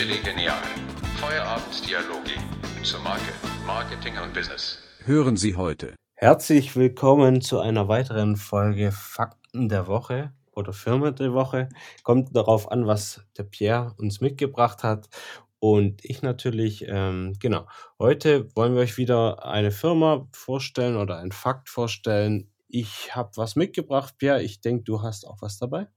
Chili Genial. Feierabenddialoge zur Marke, Marketing und Business. Hören Sie heute. Herzlich willkommen zu einer weiteren Folge Fakten der Woche oder Firma der Woche. Kommt darauf an, was der Pierre uns mitgebracht hat. Und ich natürlich, ähm, genau. Heute wollen wir euch wieder eine Firma vorstellen oder einen Fakt vorstellen. Ich habe was mitgebracht, Pierre. Ich denke, du hast auch was dabei.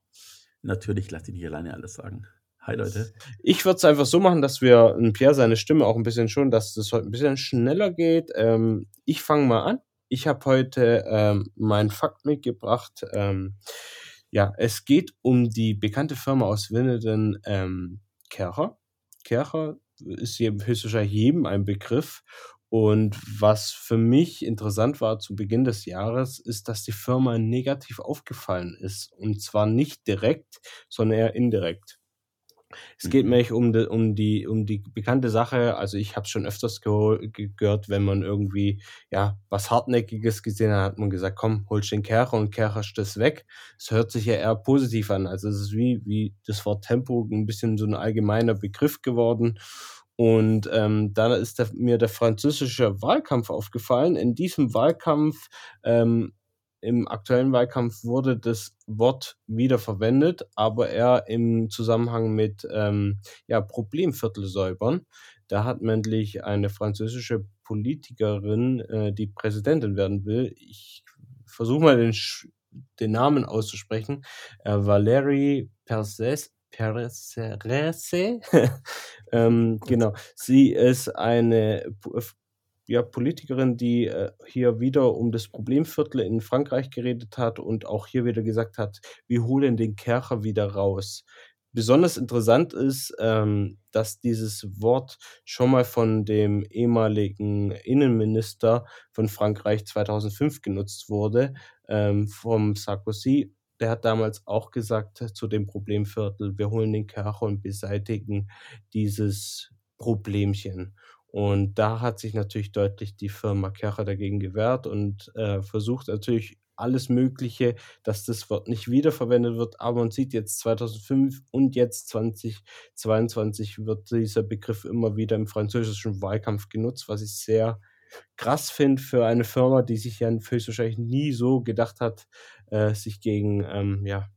Natürlich, lass dich nicht alleine alles sagen. Hi Leute. Ich würde es einfach so machen, dass wir Pierre seine Stimme auch ein bisschen schon, dass das heute ein bisschen schneller geht. Ähm, ich fange mal an. Ich habe heute ähm, meinen Fakt mitgebracht. Ähm, ja, es geht um die bekannte Firma aus Winnenden, ähm, Kercher. Kercher ist höchstwahrscheinlich jedem ein Begriff. Und was für mich interessant war zu Beginn des Jahres, ist, dass die Firma negativ aufgefallen ist. Und zwar nicht direkt, sondern eher indirekt. Es geht Mhm. mir um die, um die, um die bekannte Sache. Also ich habe schon öfters gehört, wenn man irgendwie ja was Hartnäckiges gesehen hat, hat man gesagt, komm, holst den Kercher und kercherst das weg. Es hört sich ja eher positiv an. Also es ist wie, wie das Wort Tempo ein bisschen so ein allgemeiner Begriff geworden. Und ähm, da ist der, mir der französische Wahlkampf aufgefallen. In diesem Wahlkampf ähm, im aktuellen Wahlkampf wurde das Wort wieder verwendet, aber eher im Zusammenhang mit ähm, ja, Problemviertel säubern. Da hat nämlich eine französische Politikerin, äh, die Präsidentin werden will, ich versuche mal den, den Namen auszusprechen, äh, Valérie Perses, Perserese. ähm, genau. Sie ist eine ja, Politikerin, die äh, hier wieder um das Problemviertel in Frankreich geredet hat und auch hier wieder gesagt hat, wir holen den Kercher wieder raus. Besonders interessant ist, ähm, dass dieses Wort schon mal von dem ehemaligen Innenminister von Frankreich 2005 genutzt wurde, ähm, vom Sarkozy. Der hat damals auch gesagt zu dem Problemviertel, wir holen den Kercher und beseitigen dieses Problemchen. Und da hat sich natürlich deutlich die Firma Kercher dagegen gewehrt und äh, versucht natürlich alles Mögliche, dass das Wort nicht wiederverwendet wird. Aber man sieht jetzt 2005 und jetzt 2022 wird dieser Begriff immer wieder im französischen Wahlkampf genutzt, was ich sehr krass finde für eine Firma, die sich ja höchstwahrscheinlich nie so gedacht hat, äh, sich gegen ähm, ja,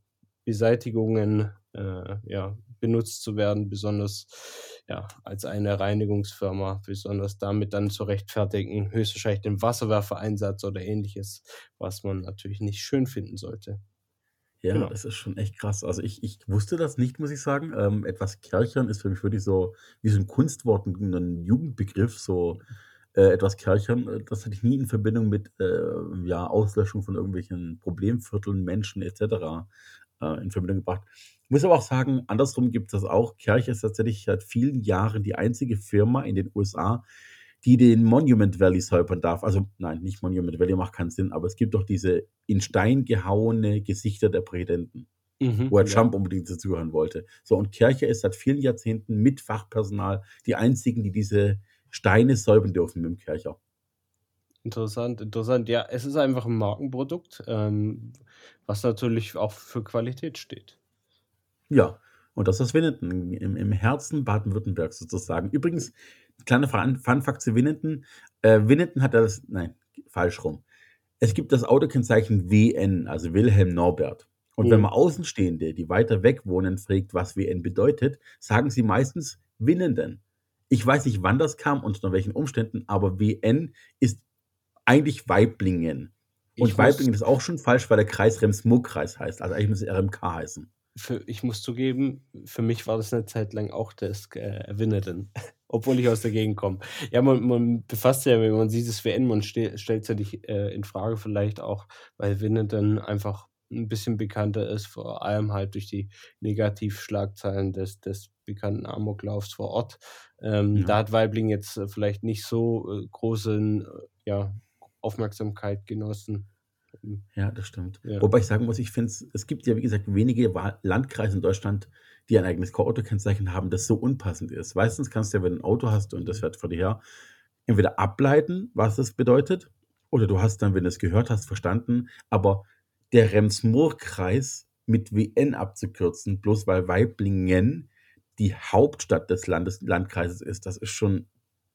Beseitigungen äh, ja, benutzt zu werden, besonders ja, als eine Reinigungsfirma, besonders damit dann zu rechtfertigen, höchstwahrscheinlich den Wasserwerfereinsatz oder ähnliches, was man natürlich nicht schön finden sollte. Ja, Genau. das ist schon echt krass. Also ich, ich wusste das nicht, muss ich sagen. Ähm, etwas Kerchern ist für mich wirklich so wie so ein Kunstwort, ein, ein Jugendbegriff, so äh, etwas Kerchern. äh, Das hatte ich nie in Verbindung mit äh, ja, Auslöschung von irgendwelchen Problemvierteln, Menschen etc. Äh, in Verbindung gebracht. Ich muss aber auch sagen, andersrum gibt es das auch. Kercher ist tatsächlich seit vielen Jahren die einzige Firma in den USA, die den Monument Valley säubern darf. Also nein, nicht Monument Valley macht keinen Sinn, aber es gibt doch diese in Stein gehauene Gesichter der Präsidenten, Mhm, wo Herr ja. Trump unbedingt dazugehören wollte. So, und Kirche ist seit vielen Jahrzehnten mit Fachpersonal die einzigen, die diese Steine säubern dürfen mit dem Kercher. Interessant, interessant. Ja, es ist einfach ein Markenprodukt, ähm, was natürlich auch für Qualität steht. Ja, und das ist Winnenden, im, im Herzen Baden-Württembergs sozusagen. Übrigens, kleine Fun Fun Fact zu Winnenden. Äh, Winnenden hat das, nein, falsch rum. Es gibt das Autokennzeichen WN, also Wilhelm Norbert. Und wenn Mhm. man Außenstehende, die weiter weg wohnen, fragt, was WN bedeutet, sagen sie meistens Winnenden. Ich weiß nicht, wann das kam und unter welchen Umständen, aber WN ist eigentlich Weiblingen. Und Weiblingen ist auch schon falsch, weil der Kreis Rems-Murr-Kreis heißt. Also eigentlich muss es RMK heißen. Für, ich muss zugeben, für mich war das eine Zeit lang auch das äh, Winnenden, obwohl ich aus der Gegend komme. Ja, man, man befasst sich ja, wenn man sieht das WN, man ste stellt es ja nicht äh, in Frage, vielleicht auch, weil Winnenden einfach ein bisschen bekannter ist, vor allem halt durch die Negativschlagzeilen des, des bekannten Amoklaufs vor Ort. Ähm, Da Ja. hat Weibling jetzt äh, vielleicht nicht so äh, große äh, ja, Aufmerksamkeit genossen. Ja, das stimmt. Ja. Wobei ich sagen muss, ich finde es, es gibt ja, wie gesagt, wenige Landkreise in Deutschland, die ein eigenes Autokennzeichen haben, das so unpassend ist. Meistens kannst du ja, wenn du ein Auto hast und das fährt vor dir her, entweder ableiten, was das bedeutet, oder du hast dann, wenn du es gehört hast, verstanden, aber der Rems-Murr-Kreis mit WN abzukürzen, bloß weil Weiblingen die Hauptstadt des Landes, Landkreises ist. Das ist schon,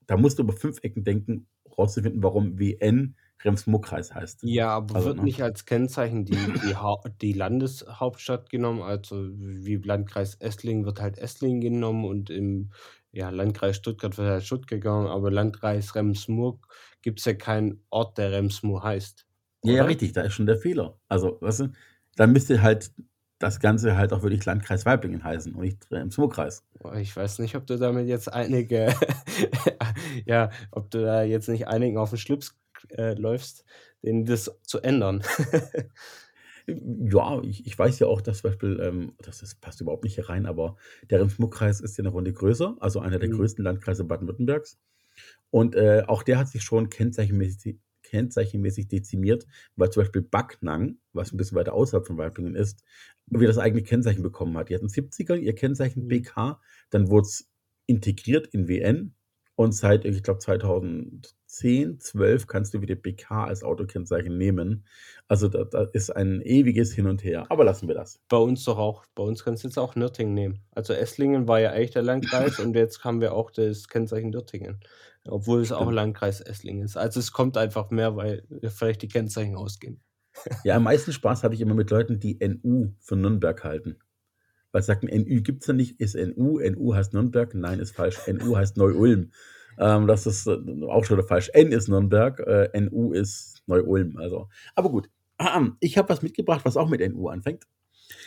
da musst du über fünf Ecken denken, rauszufinden, warum WN Rems-Murr-Kreis heißt. Ja, aber Also, wird ne? nicht als Kennzeichen die, die, die Landeshauptstadt genommen, also wie Landkreis Esslingen wird halt Esslingen genommen und im ja, Landkreis Stuttgart wird halt Stuttgart genommen, aber Landkreis Rems-Murr gibt es ja keinen Ort, der Rems-Murr heißt. Ja, ja, richtig, da ist schon der Fehler. Also, weißt du, dann müsste halt das Ganze halt auch wirklich Landkreis Weiblingen heißen und nicht Rems-Murr-Kreis. Boah, Ich weiß nicht, ob du damit jetzt einige, ja, ob du da jetzt nicht einigen auf den Schlips äh, läufst, denen das zu ändern. Ja, ich, ich weiß ja auch, dass zum Beispiel, ähm, das ist, passt überhaupt nicht hier rein, aber der Rems-Murr-Kreis ist ja eine Runde größer, also einer der Mhm. größten Landkreise Baden-Württembergs. Und äh, auch der hat sich schon kennzeichenmäßig, kennzeichenmäßig dezimiert, weil zum Beispiel Backnang, was ein bisschen weiter außerhalb von Weiblingen ist, wieder das eigene Kennzeichen bekommen hat. Die hatten 70er ihr Kennzeichen Mhm. BK, dann wurde es integriert in WN und seit, ich glaube, 2010, 12 kannst du wieder BK als Autokennzeichen nehmen. Also da, da ist ein ewiges Hin und Her. Aber lassen wir das. Bei uns doch auch. Bei uns kannst du jetzt auch Nürtingen nehmen. Also Esslingen war ja eigentlich der Landkreis und jetzt haben wir auch das Kennzeichen Nürtingen. Obwohl es auch. Landkreis Esslingen ist. Also es kommt einfach mehr, weil vielleicht die Kennzeichen ausgehen. Ja, am meisten Spaß habe ich immer mit Leuten, die NU für Nürnberg halten. Weil sie sagten, NU gibt es ja nicht, ist NU, NU heißt Nürnberg, nein, ist falsch, NU heißt Neu-Ulm. Ähm, das ist äh, auch schon wieder falsch. N ist Nürnberg, äh, NU ist Neu-Ulm. Also. Aber gut, ich habe was mitgebracht, was auch mit NU anfängt.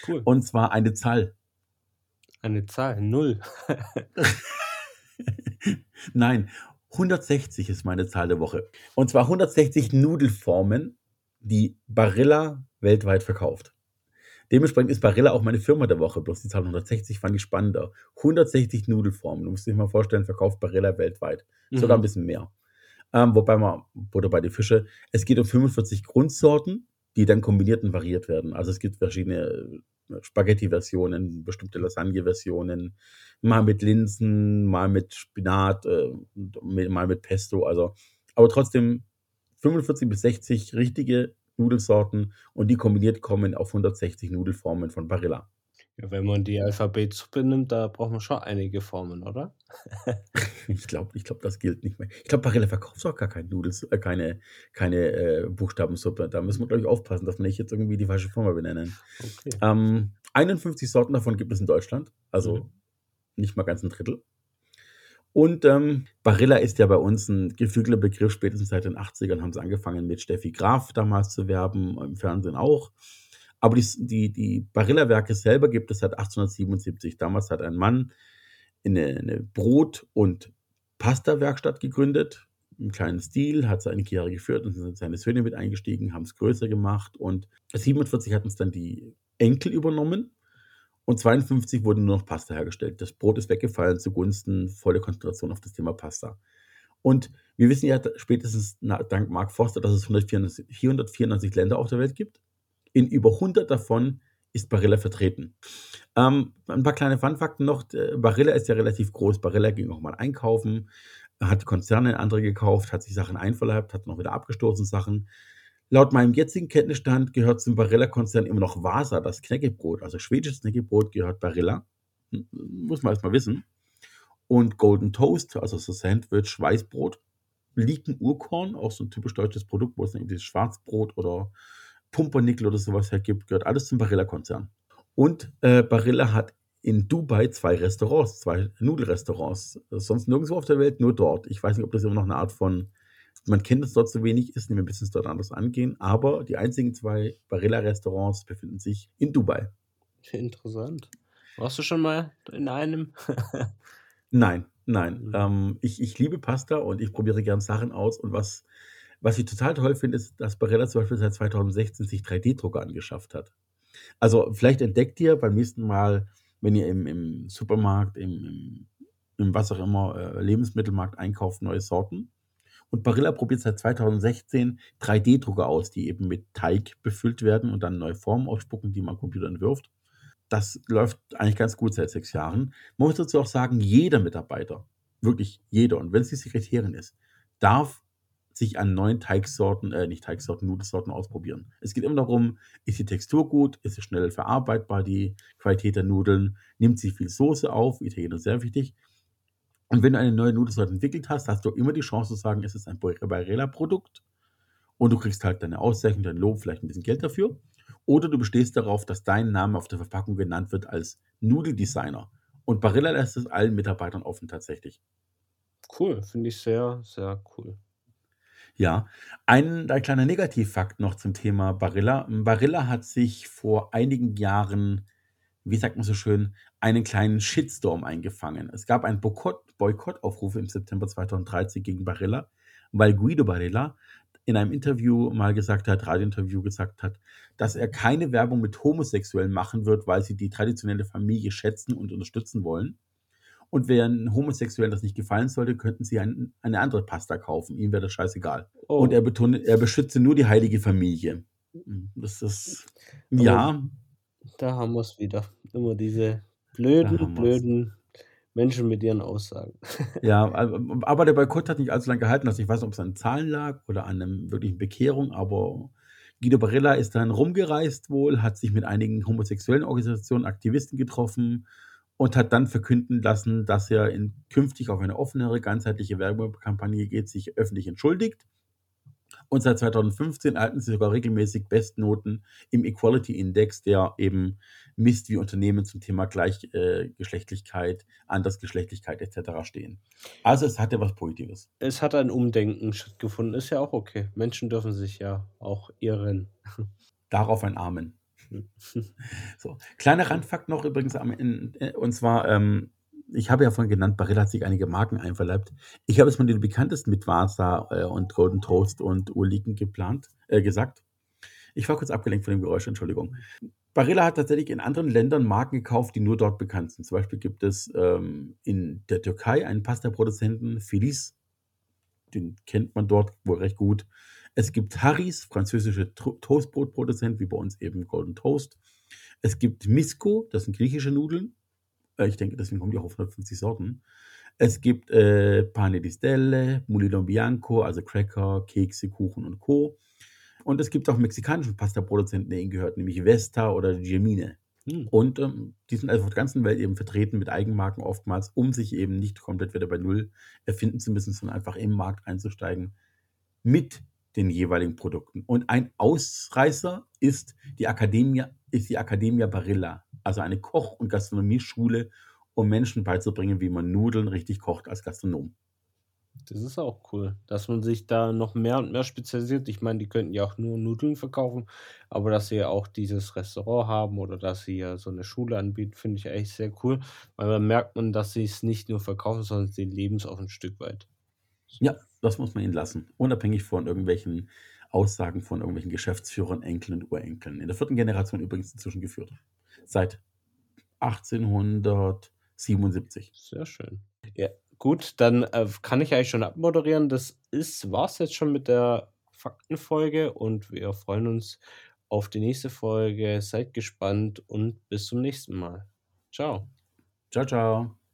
Cool. Und zwar eine Zahl. Eine Zahl, null. Nein, 160 ist meine Zahl der Woche. Und zwar 160 Nudelformen, die Barilla weltweit verkauft. Dementsprechend ist Barilla auch meine Firma der Woche. Bloß die Zahl 160 fand ich spannender. 160 Nudelformen. Du musst dir mal vorstellen, verkauft Barilla weltweit. Sogar ein Mhm. bisschen mehr. Ähm, wobei man, Butter bei die Fische, es geht um 45 Grundsorten, die dann kombiniert und variiert werden. Also es gibt verschiedene äh, Spaghetti-Versionen, bestimmte Lasagne-Versionen, mal mit Linsen, mal mit Spinat, äh, mal mit Pesto. Also, aber trotzdem 45 bis 60 richtige Nudelsorten und die kombiniert kommen auf 160 Nudelformen von Barilla. Ja, wenn man die Alphabetsuppe nimmt, da braucht man schon einige Formen, oder? Ich glaube, ich glaub, das gilt nicht mehr. Ich glaube, Barilla verkauft auch gar keine Nudels, äh, keine, keine äh, Buchstabensuppe. Da müssen wir, glaube ich, aufpassen, dass wir nicht jetzt irgendwie die falsche Firma benennen. Okay. Ähm, 51 Sorten davon gibt es in Deutschland, also Mhm. nicht mal ganz ein Drittel. Und ähm, Barilla ist ja bei uns ein geflügelter Begriff. Spätestens seit den 80ern haben sie angefangen mit Steffi Graf damals zu werben, im Fernsehen auch. Aber die, die, die Barilla-Werke selber gibt es seit 1877. Damals hat ein Mann eine, eine Brot- und Pasta-Werkstatt gegründet, im kleinen Stil, hat einige Jahre geführt und sind seine Söhne mit eingestiegen, haben es größer gemacht und 47 hatten es dann die Enkel übernommen und 52 wurde nur noch Pasta hergestellt. Das Brot ist weggefallen zugunsten voller Konzentration auf das Thema Pasta. Und wir wissen ja spätestens dank Mark Forster, dass es 194, 494 Länder auf der Welt gibt. In über 100 davon ist Barilla vertreten. Ähm, ein paar kleine Funfakten noch. Der Barilla ist ja relativ groß. Barilla ging auch mal einkaufen, hat Konzerne andere gekauft, hat sich Sachen einverleibt, hat noch wieder abgestoßen Sachen. Laut meinem jetzigen Kenntnisstand gehört zum Barilla-Konzern immer noch Vasa, das Knäckebrot. Also schwedisches Knäckebrot gehört Barilla. Hm, Muss man erstmal wissen. Und Golden Toast, also so Sandwich, Weißbrot, liegt auch so ein typisch deutsches Produkt, wo es irgendwie Schwarzbrot oder Pumpernickel oder sowas hergibt, gehört alles zum Barilla-Konzern. Und äh, Barilla hat in Dubai zwei Restaurants, zwei Nudelrestaurants. Sonst nirgendwo auf der Welt, nur dort. Ich weiß nicht, ob das immer noch eine Art von, man kennt es dort so wenig ist, wir müssen es dort anders angehen, aber die einzigen zwei Barilla-Restaurants befinden sich in Dubai. Interessant. Warst du schon mal in einem? Nein, nein. Mhm. Ähm, ich, ich liebe Pasta und ich probiere gern Sachen aus. Und was, was ich total toll finde, ist, dass Barilla zum Beispiel seit 2016 sich 3D-Drucker angeschafft hat. Also vielleicht entdeckt ihr beim nächsten Mal, wenn ihr im, im Supermarkt, im, im, im was auch immer, äh, Lebensmittelmarkt einkauft, neue Sorten. Und Barilla probiert seit 2016 3D-Drucker aus, die eben mit Teig befüllt werden und dann neue Formen ausspucken, die man Computer entwirft. Das läuft eigentlich ganz gut seit sechs Jahren. Man muss dazu auch sagen, jeder Mitarbeiter, wirklich jeder, und wenn es die Sekretärin ist, darf sich an neuen Teigsorten, äh, nicht Teigsorten, Nudelsorten ausprobieren. Es geht immer darum, ist die Textur gut, ist sie schnell verarbeitbar, die Qualität der Nudeln, nimmt sie viel Soße auf, Italiener sehr wichtig. Und wenn du eine neue Nudelsorte entwickelt hast, hast du immer die Chance zu sagen, es ist ein Barilla-Produkt und du kriegst halt deine Auszeichnung, dein Lob, vielleicht ein bisschen Geld dafür. Oder du bestehst darauf, dass dein Name auf der Verpackung genannt wird als Nudeldesigner. Und Barilla lässt es allen Mitarbeitern offen tatsächlich. Cool, finde ich sehr, sehr cool. Ja, ein, ein kleiner Negativfakt noch zum Thema Barilla. Barilla hat sich vor einigen Jahren, wie sagt man so schön, einen kleinen Shitstorm eingefangen. Es gab einen Boykott, Boykottaufruf im September 2013 gegen Barilla, weil Guido Barilla in einem Interview mal gesagt hat, Radiointerview gesagt hat, dass er keine Werbung mit Homosexuellen machen wird, weil sie die traditionelle Familie schätzen und unterstützen wollen. Und wenn Homosexuellen das nicht gefallen sollte, könnten sie ein, eine andere Pasta kaufen. Ihm wäre das scheißegal. Oh. Und er betont, er beschütze nur die heilige Familie. Das ist, ja. Da haben wir es wieder. Immer diese blöden, blöden Menschen mit ihren Aussagen. Ja, aber der Boykott hat nicht allzu lange gehalten. Also ich weiß nicht, ob es an Zahlen lag oder an einer wirklichen Bekehrung, aber Guido Barella ist dann rumgereist wohl, hat sich mit einigen homosexuellen Organisationen, Aktivisten getroffen und hat dann verkünden lassen, dass er in, künftig auf eine offenere, ganzheitliche Werbekampagne geht, sich öffentlich entschuldigt. Und seit 2015 erhalten sie sogar regelmäßig Bestnoten im Equality Index, der eben misst, wie Unternehmen zum Thema Gleichgeschlechtlichkeit, äh, Andersgeschlechtlichkeit etc. stehen. Also es hatte was Positives. Es hat ein Umdenken stattgefunden, ist ja auch okay. Menschen dürfen sich ja auch irren. Darauf ein Amen. So, kleiner Randfakt noch übrigens, äh, und zwar, ähm, ich habe ja vorhin genannt, Barilla hat sich einige Marken einverleibt. Ich habe es von den bekanntesten mit Vasa äh, und Golden Toast und Urliken geplant, äh, gesagt. Ich war kurz abgelenkt von dem Geräusch, Entschuldigung. Barilla hat tatsächlich in anderen Ländern Marken gekauft, die nur dort bekannt sind. Zum Beispiel gibt es ähm, in der Türkei einen Pasta-Produzenten, Feliz. Den kennt man dort wohl recht gut. Es gibt Harris, französische Toastbrotproduzent, wie bei uns eben Golden Toast. Es gibt Misko, das sind griechische Nudeln. Äh, ich denke, deswegen kommen die auch auf 150 Sorten. Es gibt äh, Pane di Stelle, Mulino Bianco, also Cracker, Kekse, Kuchen und Co. Und es gibt auch mexikanischen Pasta-Produzenten, der ihnen gehört, nämlich Vesta oder Gemine. Hm. Und ähm, die sind also auf der ganzen Welt eben vertreten mit Eigenmarken oftmals, um sich eben nicht komplett wieder bei Null erfinden zu müssen, sondern einfach im Markt einzusteigen mit den jeweiligen Produkten. Und ein Ausreißer ist die Academia, ist die Academia Barilla, also eine Koch- und Gastronomieschule, um Menschen beizubringen, wie man Nudeln richtig kocht als Gastronom. Das ist auch cool, dass man sich da noch mehr und mehr spezialisiert. Ich meine, die könnten ja auch nur Nudeln verkaufen, aber dass sie ja auch dieses Restaurant haben oder dass sie ja so eine Schule anbieten, finde ich echt sehr cool, weil dann merkt man, dass sie es nicht nur verkaufen, sondern sie leben es auch ein Stück weit. Ja, das muss man ihnen lassen. Unabhängig von irgendwelchen Aussagen von irgendwelchen Geschäftsführern, Enkeln und Urenkeln. In der vierten Generation übrigens inzwischen geführt. Seit 1877. Sehr schön. Ja, gut, dann äh, kann ich eigentlich schon abmoderieren. Das war es jetzt schon mit der Faktenfolge und wir freuen uns auf die nächste Folge. Seid gespannt und bis zum nächsten Mal. Ciao. Ciao, ciao.